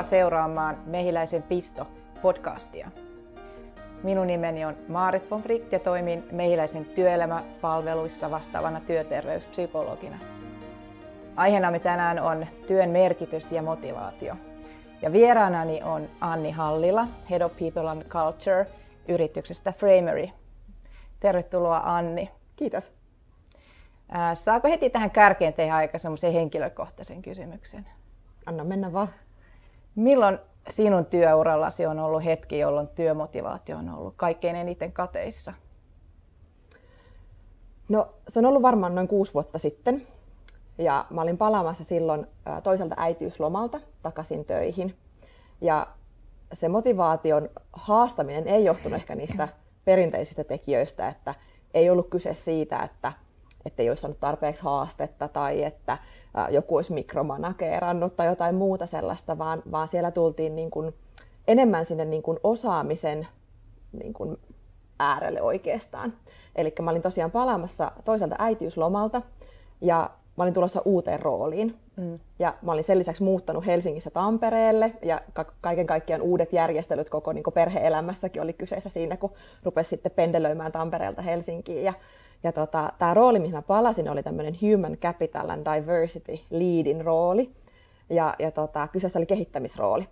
Tervetuloa seuraamaan Mehiläisen pisto podcastia. Minun nimeni on Maarit von Frick ja toimin Mehiläisen työelämäpalveluissa vastaavana työterveyspsykologina. Aikeenamme tänään on työn merkitys ja motivaatio. Ja vieraanani on Anni Hallila, Head of People and Culture yrityksestä Framery. Tervetuloa Anni. Kiitos. Saako heti tähän kärkeen tehdä aika semmoisen henkilökohtaisen kysymyksen? Anna mennä vaan. Milloin sinun työurallasi on ollut hetki, jolloin työmotivaatio on ollut kaikkein eniten kateissa? No se on ollut varmaan noin kuusi vuotta sitten. Ja mä olin palaamassa silloin toiselta äitiyslomalta takaisin töihin. Ja se motivaation haastaminen ei johtunut ehkä niistä perinteisistä tekijöistä, että ei ollut kyse siitä, että että ei olisi saanut tarpeeksi haastetta tai että joku olisi mikromanageerannut tai jotain muuta sellaista, vaan, vaan siellä tultiin niin kuin enemmän sinne niin kuin osaamisen niin kuin äärelle oikeastaan. Eli mä olin tosiaan palaamassa toiselta äitiyslomalta ja mä olin tulossa uuteen rooliin. Mm. Ja mä olin sen lisäksi muuttanut Helsingissä Tampereelle ja ka- kaiken kaikkiaan uudet järjestelyt koko niin perhe-elämässäkin oli kyseessä siinä, kun rupesi sitten pendelöimään Tampereelta Helsinkiin. Ja ja tota, tämä rooli, mihin mä palasin, oli tämmöinen Human Capital and Diversity Leadin rooli. Ja, ja tota, kyseessä oli kehittämisrooli.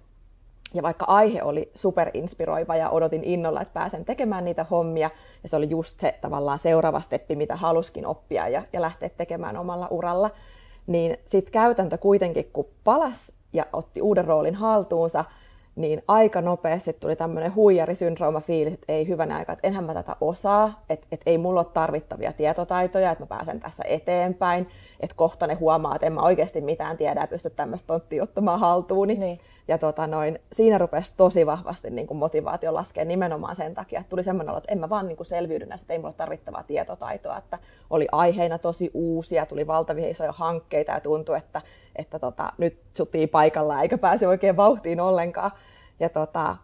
Ja vaikka aihe oli superinspiroiva ja odotin innolla, että pääsen tekemään niitä hommia, ja se oli just se tavallaan seuraava steppi, mitä haluskin oppia ja, ja lähteä tekemään omalla uralla, niin sitten käytäntö kuitenkin, kun palas ja otti uuden roolin haltuunsa, niin aika nopeasti tuli tämmöinen huijarisyndrooma fiilis, että ei hyvänä aika, että enhän mä tätä osaa, että, että ei mulla ole tarvittavia tietotaitoja, että mä pääsen tässä eteenpäin, että kohta ne huomaa, että en mä oikeasti mitään tiedä ja pysty tämmöistä tonttia ottamaan haltuuni. Niin. Ja tota noin, siinä rupesi tosi vahvasti niin kuin motivaatio laskea nimenomaan sen takia, että tuli semmoinen olo, että en mä vaan niin kuin selviydy näistä, että ei mulla ole tarvittavaa tietotaitoa, että oli aiheina tosi uusia, tuli valtavia isoja hankkeita ja tuntui, että, että tota, nyt sutii paikalla eikä pääse oikein vauhtiin ollenkaan. Ja, tota,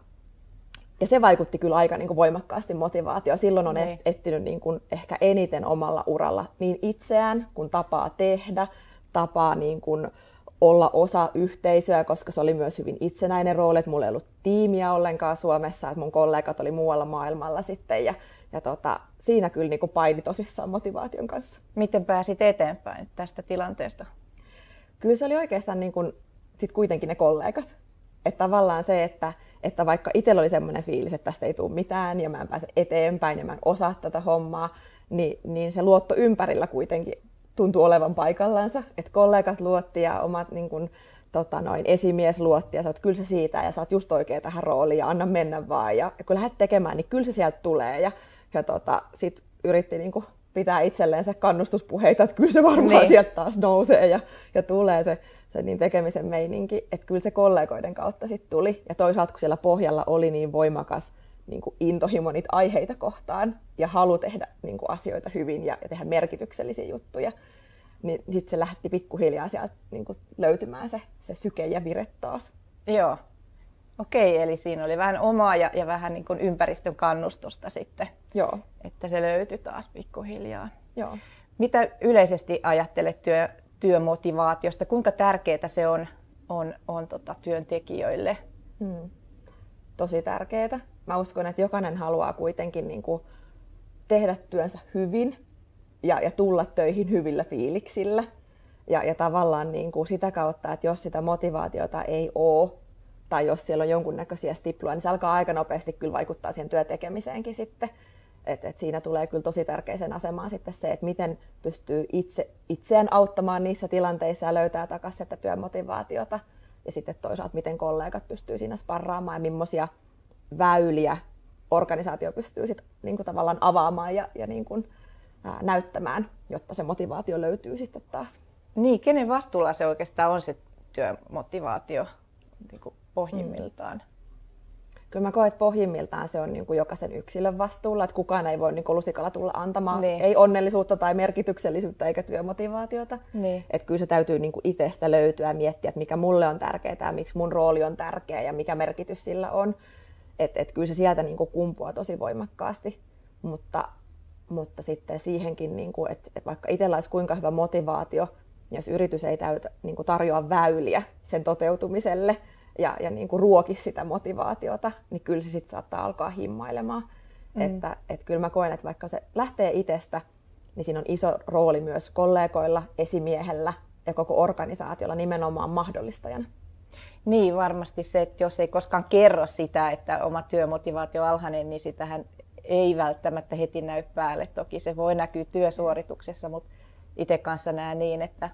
ja se vaikutti kyllä aika niin kuin voimakkaasti motivaatio. Silloin on niin. etsinyt niin kuin ehkä eniten omalla uralla niin itseään kuin tapaa tehdä, tapaa niin kuin olla osa yhteisöä, koska se oli myös hyvin itsenäinen rooli, että mulla ei ollut tiimiä ollenkaan Suomessa, että mun kollegat oli muualla maailmalla sitten ja, ja tota, siinä kyllä niin kuin paini tosissaan motivaation kanssa. Miten pääsit eteenpäin tästä tilanteesta? Kyllä se oli oikeastaan niin kuin, sit kuitenkin ne kollegat. Että tavallaan se, että, että vaikka itsellä oli semmoinen fiilis, että tästä ei tule mitään ja mä en pääse eteenpäin ja mä en osaa tätä hommaa, niin, niin se luotto ympärillä kuitenkin tuntuu olevan paikallansa. Että kollegat luotti ja omat niin kun, tota noin, esimies luotti ja sä oot kyllä se siitä ja sä oot just oikein tähän rooliin ja anna mennä vaan. Ja, ja kun lähdet tekemään, niin kyllä se sieltä tulee. Ja, ja tota, sit yritti niin kuin, pitää itselleensä kannustuspuheita, että kyllä se varmaan niin. sieltä taas nousee ja, ja tulee se, se niin tekemisen meininki, että kyllä se kollegoiden kautta sitten tuli. Ja toisaalta kun siellä pohjalla oli niin voimakas niin kuin intohimo niitä aiheita kohtaan ja halu tehdä niin kuin asioita hyvin ja, ja tehdä merkityksellisiä juttuja, niin sitten se lähti pikkuhiljaa sieltä niin kuin löytymään se, se syke ja vire taas. Joo. Okei, eli siinä oli vähän omaa ja, ja vähän niin kuin ympäristön kannustusta sitten, Joo. että se löytyi taas pikkuhiljaa. Joo. Mitä yleisesti ajattelet työ, työmotivaatiosta? Kuinka tärkeää se on, on, on tota, työntekijöille? Hmm. Tosi tärkeää. Mä uskon, että jokainen haluaa kuitenkin niin kuin tehdä työnsä hyvin ja, ja tulla töihin hyvillä fiiliksillä. Ja, ja tavallaan niin kuin sitä kautta, että jos sitä motivaatiota ei ole, tai jos siellä on jonkunnäköisiä stipluja, niin se alkaa aika nopeasti kyllä vaikuttaa siihen työtekemiseenkin sitten. Et, et siinä tulee kyllä tosi tärkeisen asemaan sitten se, että miten pystyy itse, itseään auttamaan niissä tilanteissa ja löytää takaisin sitä työmotivaatiota. Ja sitten toisaalta, miten kollegat pystyy siinä sparraamaan ja millaisia väyliä organisaatio pystyy sitten niin kuin tavallaan avaamaan ja, ja niin kuin, ää, näyttämään, jotta se motivaatio löytyy sitten taas. Niin, kenen vastuulla se oikeastaan on se työmotivaatio niin kuin pohjimmiltaan? Mm kyllä mä koen, että pohjimmiltaan se on niin kuin jokaisen yksilön vastuulla, että kukaan ei voi niin kuin lusikalla tulla antamaan niin. ei onnellisuutta tai merkityksellisyyttä eikä työmotivaatiota. Niin. Että kyllä se täytyy niin kuin itsestä löytyä ja miettiä, että mikä mulle on tärkeää ja miksi mun rooli on tärkeä ja mikä merkitys sillä on. Että et kyllä se sieltä niin kuin kumpuaa tosi voimakkaasti, mutta, mutta sitten siihenkin, niin kuin, että, että vaikka itsellä olisi kuinka hyvä motivaatio, jos yritys ei täytä, niin kuin tarjoa väyliä sen toteutumiselle, ja, ja niin kuin ruoki sitä motivaatiota, niin kyllä se sitten saattaa alkaa himmailemaan. Mm. Että et kyllä mä koen, että vaikka se lähtee itsestä, niin siinä on iso rooli myös kollegoilla, esimiehellä ja koko organisaatiolla nimenomaan mahdollistajana. Niin, varmasti se, että jos ei koskaan kerro sitä, että oma työmotivaatio on alhainen, niin sitähän ei välttämättä heti näy päälle. Toki se voi näkyä työsuorituksessa, mutta itse kanssa näen niin, että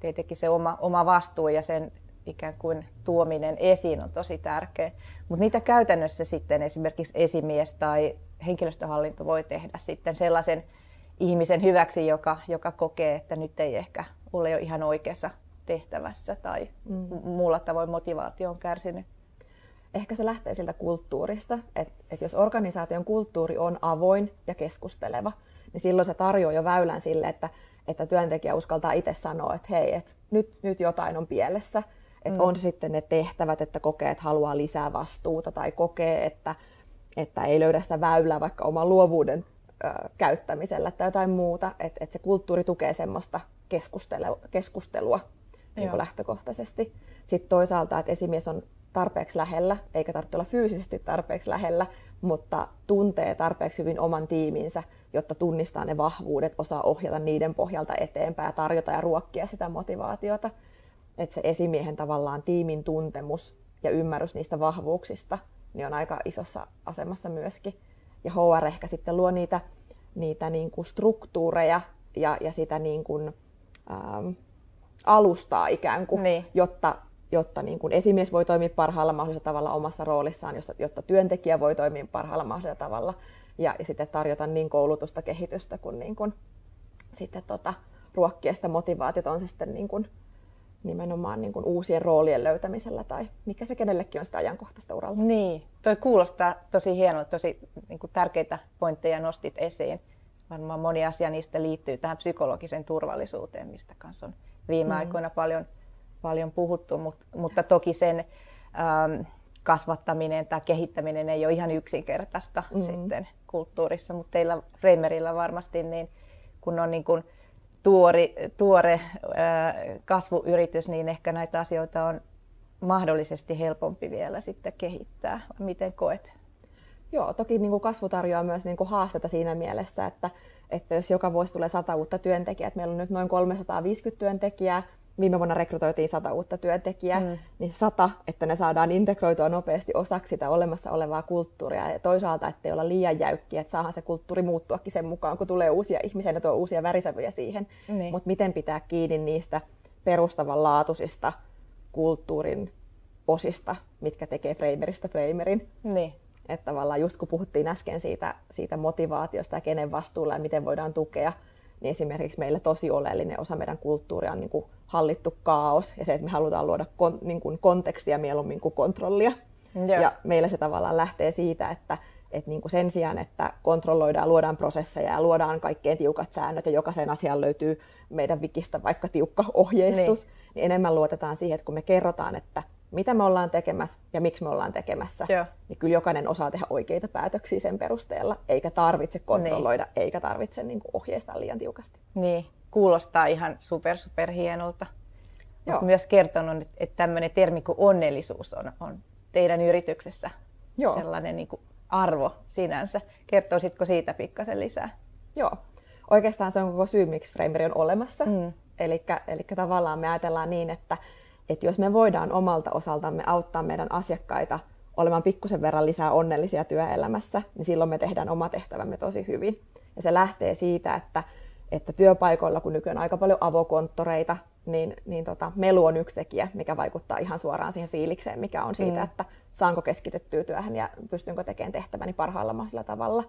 tietenkin se oma, oma vastuu ja sen ikään kuin tuominen esiin on tosi tärkeä. Mutta mitä käytännössä sitten esimerkiksi esimies tai henkilöstöhallinto voi tehdä sitten sellaisen ihmisen hyväksi, joka, joka kokee, että nyt ei ehkä ole jo ihan oikeassa tehtävässä tai mm. muulla tavoin motivaatio on kärsinyt? Ehkä se lähtee siltä kulttuurista, että, että jos organisaation kulttuuri on avoin ja keskusteleva, niin silloin se tarjoaa jo väylän sille, että, että työntekijä uskaltaa itse sanoa, että hei, että nyt, nyt jotain on pielessä. Että mm. on sitten ne tehtävät, että kokee, että haluaa lisää vastuuta tai kokee, että, että ei löydä sitä väylää vaikka oman luovuuden ö, käyttämisellä tai jotain muuta. Että, että se kulttuuri tukee semmoista keskustelua, keskustelua niin kuin lähtökohtaisesti. Sitten toisaalta, että esimies on tarpeeksi lähellä, eikä tarvitse olla fyysisesti tarpeeksi lähellä, mutta tuntee tarpeeksi hyvin oman tiiminsä, jotta tunnistaa ne vahvuudet, osaa ohjata niiden pohjalta eteenpäin ja tarjota ja ruokkia sitä motivaatiota. Että se esimiehen tavallaan tiimin tuntemus ja ymmärrys niistä vahvuuksista niin on aika isossa asemassa myöskin. Ja HR ehkä sitten luo niitä, niitä niin kuin struktuureja ja, ja sitä niin kuin, ähm, alustaa ikään kuin, niin. jotta, jotta niin kuin esimies voi toimia parhaalla mahdollisella tavalla omassa roolissaan, jotta työntekijä voi toimia parhaalla mahdollisella tavalla ja, ja sitten tarjota niin koulutusta, kehitystä kuin, niin kuin sitten tota, ruokkia sitä motivaatiota, on se sitten niin kuin, nimenomaan niin kuin uusien roolien löytämisellä tai mikä se kenellekin on sitä ajankohtaista uralla. Niin, toi kuulostaa tosi hienolta, tosi niin kuin tärkeitä pointteja nostit esiin. Varmaan moni asia niistä liittyy tähän psykologiseen turvallisuuteen, mistä kanssa on viime mm. aikoina paljon, paljon puhuttu, mutta, mutta toki sen ähm, kasvattaminen tai kehittäminen ei ole ihan yksinkertaista mm. sitten kulttuurissa, mutta teillä Framerilla varmasti, niin kun on niin kuin tuori, tuore äh, kasvuyritys, niin ehkä näitä asioita on mahdollisesti helpompi vielä sitten kehittää. Miten koet? Joo, toki niin kuin kasvu tarjoaa myös niin kuin haastetta siinä mielessä, että, että jos joka vuosi tulee sata uutta työntekijää, että meillä on nyt noin 350 työntekijää, viime vuonna rekrytoitiin sata uutta työntekijää, mm. niin sata, että ne saadaan integroitua nopeasti osaksi sitä olemassa olevaa kulttuuria. Ja toisaalta, ettei olla liian jäykkiä, että saahan se kulttuuri muuttuakin sen mukaan, kun tulee uusia ihmisiä ja tuo uusia värisävyjä siihen. Niin. Mutta miten pitää kiinni niistä perustavanlaatuisista kulttuurin osista, mitkä tekee Framerista Framerin. Niin. Että tavallaan just kun puhuttiin äsken siitä, siitä motivaatiosta ja kenen vastuulla ja miten voidaan tukea, niin esimerkiksi meille tosi oleellinen osa meidän kulttuuria on niin kuin hallittu kaos ja se, että me halutaan luoda kon, niin kuin kontekstia mieluummin kuin kontrollia. Joo. Ja meillä se tavallaan lähtee siitä, että, että niin kuin sen sijaan, että kontrolloidaan, luodaan prosesseja ja luodaan kaikkein tiukat säännöt ja jokaisen asian löytyy meidän wikistä vaikka tiukka ohjeistus, niin. niin enemmän luotetaan siihen, että kun me kerrotaan, että mitä me ollaan tekemässä ja miksi me ollaan tekemässä, Joo. niin kyllä jokainen osaa tehdä oikeita päätöksiä sen perusteella, eikä tarvitse kontrolloida, niin. eikä tarvitse niin kuin ohjeistaa liian tiukasti. Niin, kuulostaa ihan super super hienolta. Joo. myös kertonut, että tämmöinen termi kuin onnellisuus on, on teidän yrityksessä Joo. sellainen niin kuin arvo sinänsä. Kertoisitko siitä pikkasen lisää? Joo. Oikeastaan se on koko syy, miksi Frameri on olemassa. Mm. Eli tavallaan me ajatellaan niin, että että jos me voidaan omalta osaltamme auttaa meidän asiakkaita olemaan pikkusen verran lisää onnellisia työelämässä, niin silloin me tehdään oma tehtävämme tosi hyvin. Ja se lähtee siitä, että, että työpaikoilla, kun nykyään on aika paljon avokonttoreita, niin, niin tota, melu on yksi tekijä, mikä vaikuttaa ihan suoraan siihen fiilikseen, mikä on siitä, mm. että saanko keskityttyä työhön ja pystynkö tekemään tehtäväni parhaalla mahdollisella tavalla.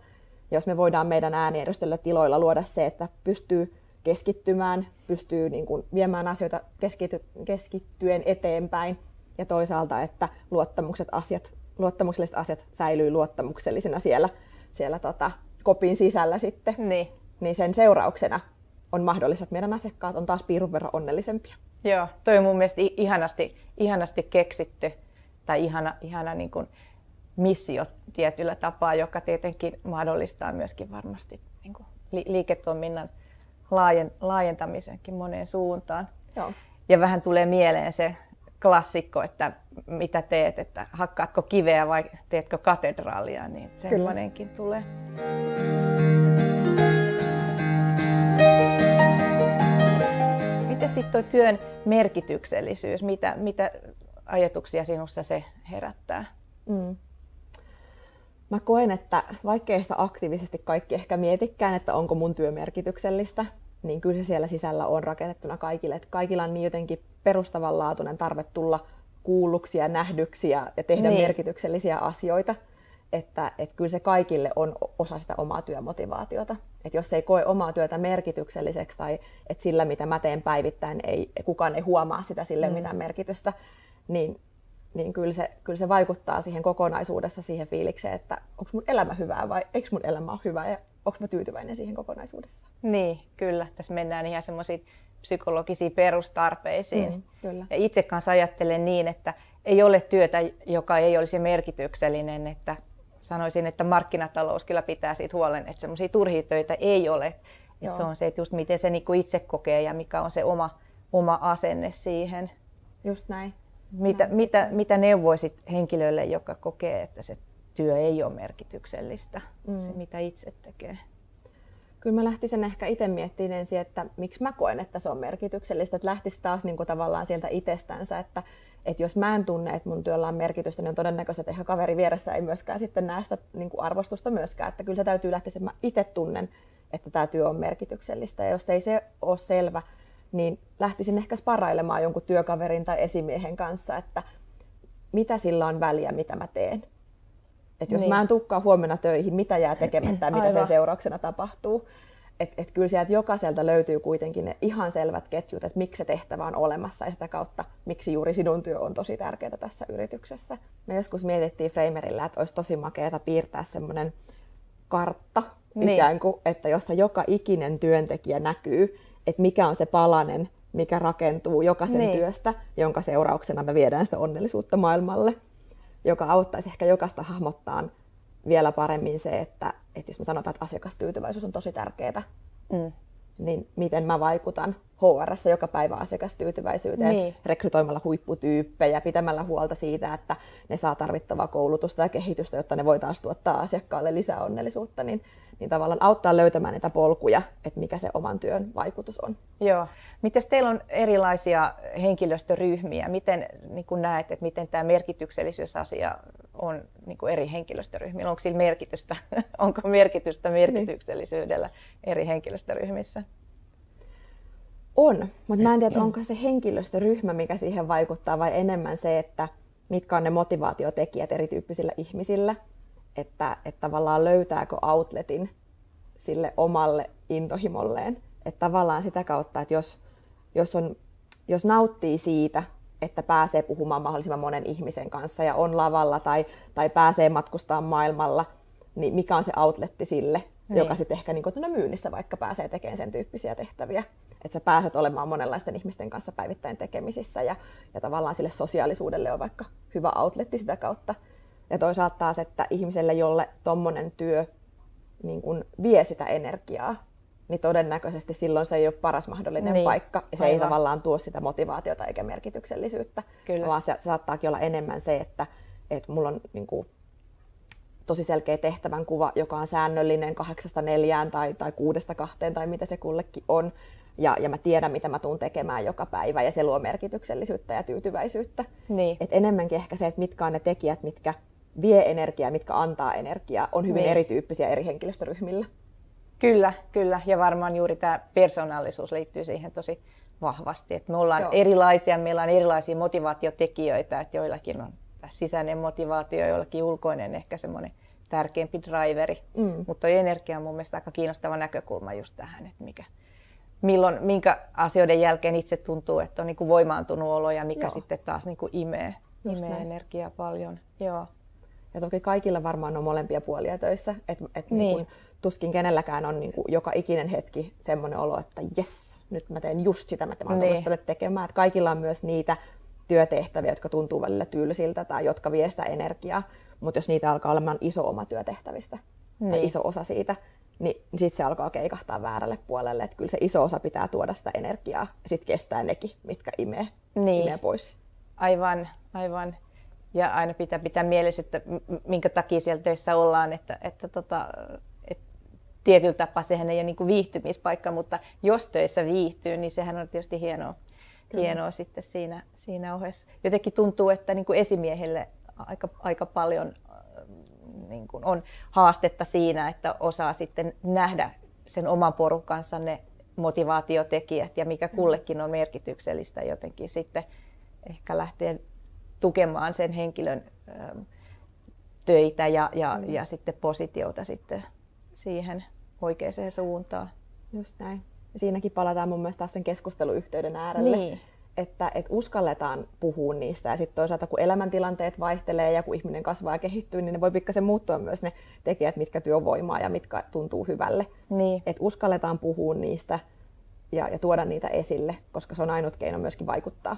Jos me voidaan meidän ääniedustajille tiloilla luoda se, että pystyy keskittymään, pystyy niin kuin viemään asioita keskity, keskittyen eteenpäin ja toisaalta, että luottamukset asiat, luottamukselliset asiat säilyy luottamuksellisina siellä, siellä tota, kopin sisällä sitten. Niin. niin sen seurauksena on mahdollista, että meidän asiakkaat on taas piirun verran onnellisempia. Joo, toi on mun mielestä ihanasti, ihanasti keksitty tai ihana, ihana niin kuin missio tietyllä tapaa, joka tietenkin mahdollistaa myöskin varmasti niin kuin liiketoiminnan laajen, laajentamisenkin moneen suuntaan. Joo. Ja vähän tulee mieleen se klassikko, että mitä teet, että hakkaatko kiveä vai teetkö katedraalia, niin semmoinenkin tulee. Miten sitten tuo työn merkityksellisyys, mitä, mitä ajatuksia sinussa se herättää? Mm. Mä koen, että vaikkei sitä aktiivisesti kaikki ehkä mietikään, että onko mun työ merkityksellistä, niin kyllä se siellä sisällä on rakennettuna kaikille. Että kaikilla on niin jotenkin perustavanlaatuinen tarve tulla kuulluksi ja nähdyksi ja tehdä niin. merkityksellisiä asioita. Että, että kyllä se kaikille on osa sitä omaa työmotivaatiota. Että jos ei koe omaa työtä merkitykselliseksi tai että sillä mitä mä teen päivittäin ei, kukaan ei huomaa sitä sille mm. mitään merkitystä, niin, niin kyllä, se, kyllä se vaikuttaa siihen kokonaisuudessa siihen fiilikseen, että onko mun elämä hyvää vai eikö mun elämä ole hyvää ja onko mä tyytyväinen siihen kokonaisuudessa. Niin, kyllä. Tässä mennään ihan semmoisiin psykologisiin perustarpeisiin. Mm, kyllä. Ja itse kanssa ajattelen niin, että ei ole työtä, joka ei olisi merkityksellinen, että sanoisin, että markkinatalous kyllä pitää siitä huolen, että semmoisia turhia töitä ei ole. Että se on se, että just miten se niinku itse kokee ja mikä on se oma, oma asenne siihen. Just näin. Mitä, näin. mitä, mitä neuvoisit henkilölle, joka kokee, että se työ ei ole merkityksellistä, mm. se mitä itse tekee? Kyllä mä lähtisin ehkä itse miettimään ensin, että miksi mä koen, että se on merkityksellistä. Että lähtisi taas niin kuin tavallaan sieltä itsestänsä, että, että jos mä en tunne, että mun työllä on merkitystä, niin on todennäköistä, että ehkä kaveri vieressä ei myöskään sitten näe sitä niin kuin arvostusta myöskään. Että kyllä se täytyy lähteä, että mä itse tunnen, että tämä työ on merkityksellistä. Ja jos ei se ole selvä, niin lähtisin ehkä sparailemaan jonkun työkaverin tai esimiehen kanssa, että mitä sillä on väliä, mitä mä teen. Että jos niin. mä en tukkaa huomenna töihin, mitä jää tekemättä ja mitä sen seurauksena tapahtuu. Että et kyllä sieltä jokaiselta löytyy kuitenkin ne ihan selvät ketjut, että miksi se tehtävä on olemassa ja sitä kautta miksi juuri sinun työ on tosi tärkeää tässä yrityksessä. Me joskus mietittiin Framerillä, että olisi tosi makeata piirtää semmoinen kartta niin. ikään kuin, että jossa joka ikinen työntekijä näkyy, että mikä on se palanen, mikä rakentuu jokaisen niin. työstä, jonka seurauksena me viedään sitä onnellisuutta maailmalle joka auttaisi ehkä jokaista hahmottaa vielä paremmin se, että, että jos me sanotaan, että asiakastyytyväisyys on tosi tärkeää, mm. Niin miten mä vaikutan HRS joka päivä asiakastyytyväisyyteen niin. rekrytoimalla huipputyyppejä, pitämällä huolta siitä, että ne saa tarvittavaa koulutusta ja kehitystä, jotta ne voi taas tuottaa asiakkaalle lisää onnellisuutta, niin niin tavallaan auttaa löytämään niitä polkuja, että mikä se oman työn vaikutus on. Joo. Miten teillä on erilaisia henkilöstöryhmiä? Miten niin näet, että miten tämä merkityksellisyysasia on niin kuin eri henkilöstöryhmillä? Onko sillä merkitystä? Onko merkitystä merkityksellisyydellä eri henkilöstöryhmissä? On, mutta mä en tiedä, onko se henkilöstöryhmä, mikä siihen vaikuttaa, vai enemmän se, että mitkä on ne motivaatiotekijät erityyppisillä ihmisillä että, että tavallaan löytääkö outletin sille omalle intohimolleen. Että tavallaan sitä kautta, että jos, jos, on, jos nauttii siitä, että pääsee puhumaan mahdollisimman monen ihmisen kanssa ja on lavalla tai, tai pääsee matkustamaan maailmalla, niin mikä on se outletti sille, niin. joka sitten ehkä niin myynnissä vaikka pääsee tekemään sen tyyppisiä tehtäviä. Että sä pääset olemaan monenlaisten ihmisten kanssa päivittäin tekemisissä ja, ja tavallaan sille sosiaalisuudelle on vaikka hyvä outletti sitä kautta. Ja toisaalta taas, että ihmiselle, jolle tuommoinen työ niin kun vie sitä energiaa, niin todennäköisesti silloin se ei ole paras mahdollinen niin, paikka. Ja se aivan. ei tavallaan tuo sitä motivaatiota eikä merkityksellisyyttä, Kyllä. vaan se, se saattaakin olla enemmän se, että, että mulla on niin kuin, tosi selkeä tehtävän kuva, joka on säännöllinen kahdeksasta neljään tai, tai kuudesta kahteen tai mitä se kullekin on. Ja, ja mä tiedän, mitä mä tuun tekemään joka päivä ja se luo merkityksellisyyttä ja tyytyväisyyttä. Niin. Et enemmänkin ehkä se, että mitkä on ne tekijät, mitkä vie energiaa, mitkä antaa energiaa, on hyvin niin. erityyppisiä eri henkilöstöryhmillä. Kyllä, kyllä. Ja varmaan juuri tämä persoonallisuus liittyy siihen tosi vahvasti. Että me ollaan Joo. erilaisia, meillä on erilaisia motivaatiotekijöitä, että joillakin on sisäinen motivaatio, joillakin ulkoinen ehkä semmoinen tärkeämpi driveri. Mm. Mutta energia on mun mielestä aika kiinnostava näkökulma just tähän, että mikä, milloin, minkä asioiden jälkeen itse tuntuu, että on niin kuin voimaantunut olo ja mikä Joo. sitten taas niin kuin imee, imee energiaa paljon. Joo. Ja toki kaikilla varmaan on molempia puolia töissä, että et niin. niin tuskin kenelläkään on niin kuin joka ikinen hetki semmoinen olo, että jes, nyt mä teen just sitä, mitä mä oon niin. tekemään. Et kaikilla on myös niitä työtehtäviä, jotka tuntuu välillä tylsiltä tai jotka vie sitä energiaa, mutta jos niitä alkaa olemaan iso oma työtehtävistä niin. tai iso osa siitä, niin sitten se alkaa keikahtaa väärälle puolelle. Että kyllä se iso osa pitää tuoda sitä energiaa ja sitten kestää nekin, mitkä imee, niin. imee pois. Aivan, aivan. Ja aina pitää pitää mielessä, että minkä takia siellä töissä ollaan, että, että tota, tietyllä tapaa sehän ei ole niin viihtymispaikka, mutta jos töissä viihtyy, niin sehän on tietysti hienoa, hienoa sitten siinä, siinä ohessa. Jotenkin tuntuu, että niin kuin esimiehelle aika, aika paljon niin kuin on haastetta siinä, että osaa sitten nähdä sen oman porukansa ne motivaatiotekijät ja mikä kullekin on merkityksellistä jotenkin sitten ehkä lähtien tukemaan sen henkilön ähm, töitä ja, ja, mm. ja sitten positiota sitten siihen oikeaan suuntaan. Just näin. Siinäkin palataan mun mielestä sen keskusteluyhteyden äärelle. Niin että, että uskalletaan puhua niistä. Ja sitten toisaalta kun elämäntilanteet vaihtelee ja kun ihminen kasvaa ja kehittyy, niin ne voi pikkasen muuttua myös ne tekijät, mitkä työvoimaa ja mitkä tuntuu hyvälle. Niin. Että uskalletaan puhua niistä ja, ja tuoda niitä esille, koska se on ainut keino myöskin vaikuttaa.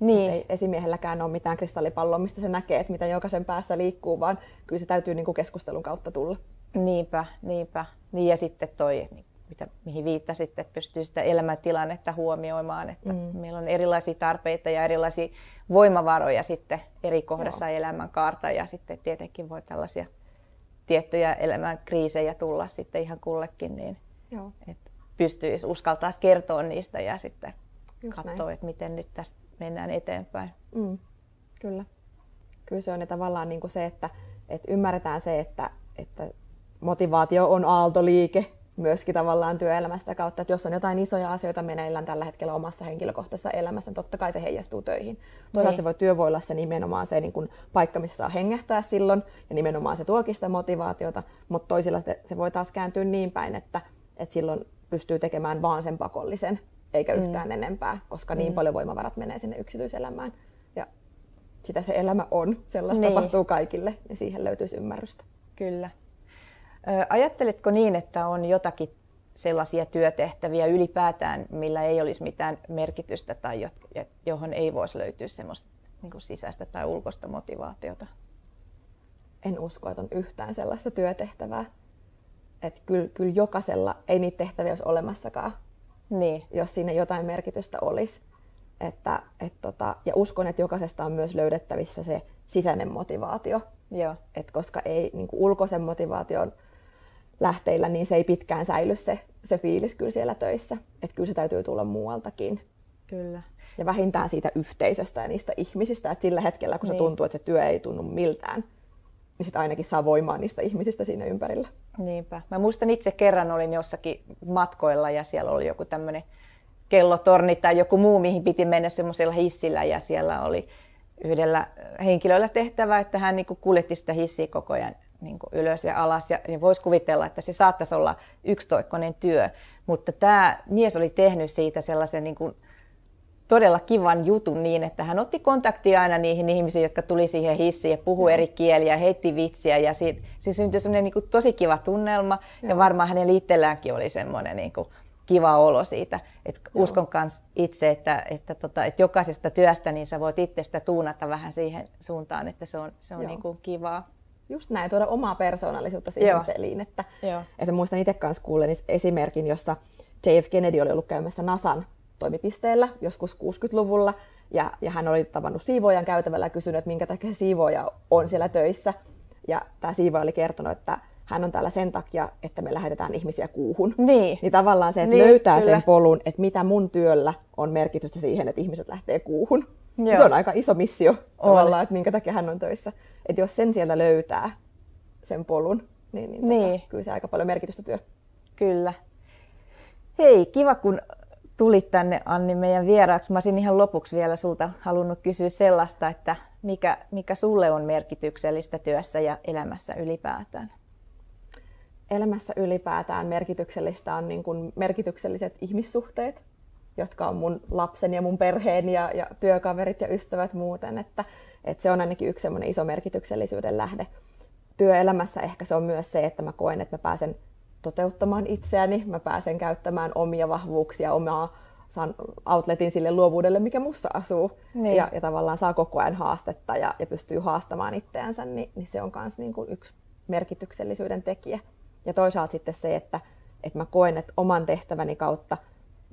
Niin. ei esimiehelläkään ole mitään kristallipalloa, mistä se näkee, että mitä jokaisen päässä liikkuu, vaan kyllä se täytyy niin kuin keskustelun kautta tulla. Niinpä, niinpä. Niin ja sitten toi mitä, mihin viittasit, että pystyy sitä elämäntilannetta huomioimaan, että mm. meillä on erilaisia tarpeita ja erilaisia voimavaroja sitten eri kohdassa Joo. elämänkaarta ja sitten tietenkin voi tällaisia tiettyjä elämän kriisejä tulla sitten ihan kullekin, niin Joo. että pystyisi uskaltaa kertoa niistä ja sitten Just katsoa, näin. että miten nyt tästä mennään eteenpäin. Mm. Kyllä. Kyllä se on tavallaan niin kuin se, että, että ymmärretään se, että, että motivaatio on aaltoliike myöskin tavallaan työelämästä kautta, että jos on jotain isoja asioita meneillään tällä hetkellä omassa henkilökohtaisessa elämässä, niin totta kai se heijastuu töihin. Toisaalta niin. se voi työ voi olla se nimenomaan se niin kuin paikka, missä saa hengähtää silloin, ja nimenomaan se tuokin sitä motivaatiota, mutta toisilla se, se voi taas kääntyä niin päin, että, että silloin pystyy tekemään vaan sen pakollisen, eikä mm. yhtään enempää, koska niin mm. paljon voimavarat menee sinne yksityiselämään. Ja sitä se elämä on, sellaista niin. tapahtuu kaikille, ja siihen löytyisi ymmärrystä. Kyllä. Ajatteletko niin, että on jotakin sellaisia työtehtäviä ylipäätään, millä ei olisi mitään merkitystä tai johon ei voisi löytyä semmoista niin kuin sisäistä tai ulkoista motivaatiota? En usko, että on yhtään sellaista työtehtävää. Että kyllä, kyllä jokaisella ei niitä tehtäviä olisi olemassakaan, niin. jos siinä jotain merkitystä olisi. Että, et tota, ja uskon, että jokaisesta on myös löydettävissä se sisäinen motivaatio. Joo. Et koska ei niin kuin ulkoisen motivaation lähteillä, niin se ei pitkään säily se, se fiilis kyllä siellä töissä. Että kyllä se täytyy tulla muualtakin. Kyllä. Ja vähintään siitä yhteisöstä ja niistä ihmisistä, että sillä hetkellä, kun niin. se tuntuu, että se työ ei tunnu miltään, niin sitten ainakin saa voimaa niistä ihmisistä siinä ympärillä. Niinpä. Mä muistan itse kerran olin jossakin matkoilla ja siellä oli joku tämmöinen kellotorni tai joku muu, mihin piti mennä semmoisella hissillä ja siellä oli yhdellä henkilöllä tehtävä, että hän niin kuljetti sitä hissiä koko ajan niin kuin ylös ja alas. Ja, ja voisi kuvitella, että se saattaisi olla yksitoikkoinen työ. Mutta tämä mies oli tehnyt siitä sellaisen niin kuin todella kivan jutun niin, että hän otti kontaktia aina niihin ihmisiin, jotka tuli siihen hissiin ja puhui mm. eri kieliä, heitti vitsiä ja siitä, siitä syntyi semmoinen niin kuin tosi kiva tunnelma Joo. ja varmaan hänen liitteelläänkin oli semmoinen niin kuin kiva olo siitä. Et uskon myös itse, että, että, tota, että jokaisesta työstä niin sä voit itse sitä tuunata vähän siihen suuntaan, että se on, se on niin kuin kivaa just näin, tuoda omaa persoonallisuutta siihen Joo. peliin. Että, Joo. että muistan itse kanssa kuulen esimerkin, jossa JF Kennedy oli ollut käymässä NASAn toimipisteellä joskus 60-luvulla, ja, ja hän oli tavannut siivoojan käytävällä ja kysynyt, että minkä takia siivooja on siellä töissä. Ja tämä siivooja oli kertonut, että hän on täällä sen takia, että me lähetetään ihmisiä kuuhun. Niin. Niin tavallaan se, että niin, löytää kyllä. sen polun, että mitä mun työllä on merkitystä siihen, että ihmiset lähtee kuuhun. Joo. Se on aika iso missio on. tavallaan, että minkä takia hän on töissä. Että jos sen sieltä löytää, sen polun, niin, niin, niin. Tota, kyllä se aika paljon merkitystä työ. Kyllä. Hei, kiva kun tulit tänne Anni meidän vieraaksi. Mä olisin ihan lopuksi vielä sulta halunnut kysyä sellaista, että mikä, mikä sulle on merkityksellistä työssä ja elämässä ylipäätään? Elämässä ylipäätään merkityksellistä on niin kuin merkitykselliset ihmissuhteet, jotka on mun lapsen ja mun perheen ja, ja työkaverit ja ystävät muuten. Että, että se on ainakin yksi iso merkityksellisyyden lähde. Työelämässä ehkä se on myös se, että mä koen, että mä pääsen toteuttamaan itseäni, mä pääsen käyttämään omia vahvuuksia, omaa saan outletin sille luovuudelle, mikä mussa asuu. Niin. Ja, ja tavallaan saa koko ajan haastetta ja, ja pystyy haastamaan itseänsä, niin, niin se on myös niin kuin yksi merkityksellisyyden tekijä. Ja toisaalta sitten se, että, että mä koen, että oman tehtäväni kautta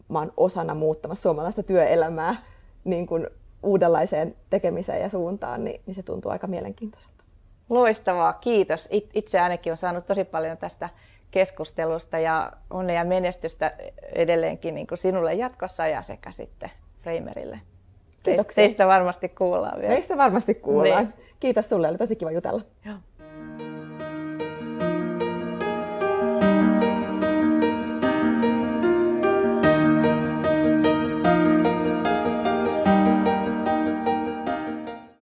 mä oon osana muuttamassa suomalaista työelämää niin kuin uudenlaiseen tekemiseen ja suuntaan, niin, niin se tuntuu aika mielenkiintoiselta. Loistavaa, kiitos. Itse ainakin on saanut tosi paljon tästä keskustelusta ja onnea ja menestystä edelleenkin niin kuin sinulle jatkossa ja sekä sitten Framerille. Kiitoksia. Teistä varmasti kuullaan vielä. Meistä varmasti kuullaan. Niin. Kiitos sulle, oli tosi kiva jutella. Joo.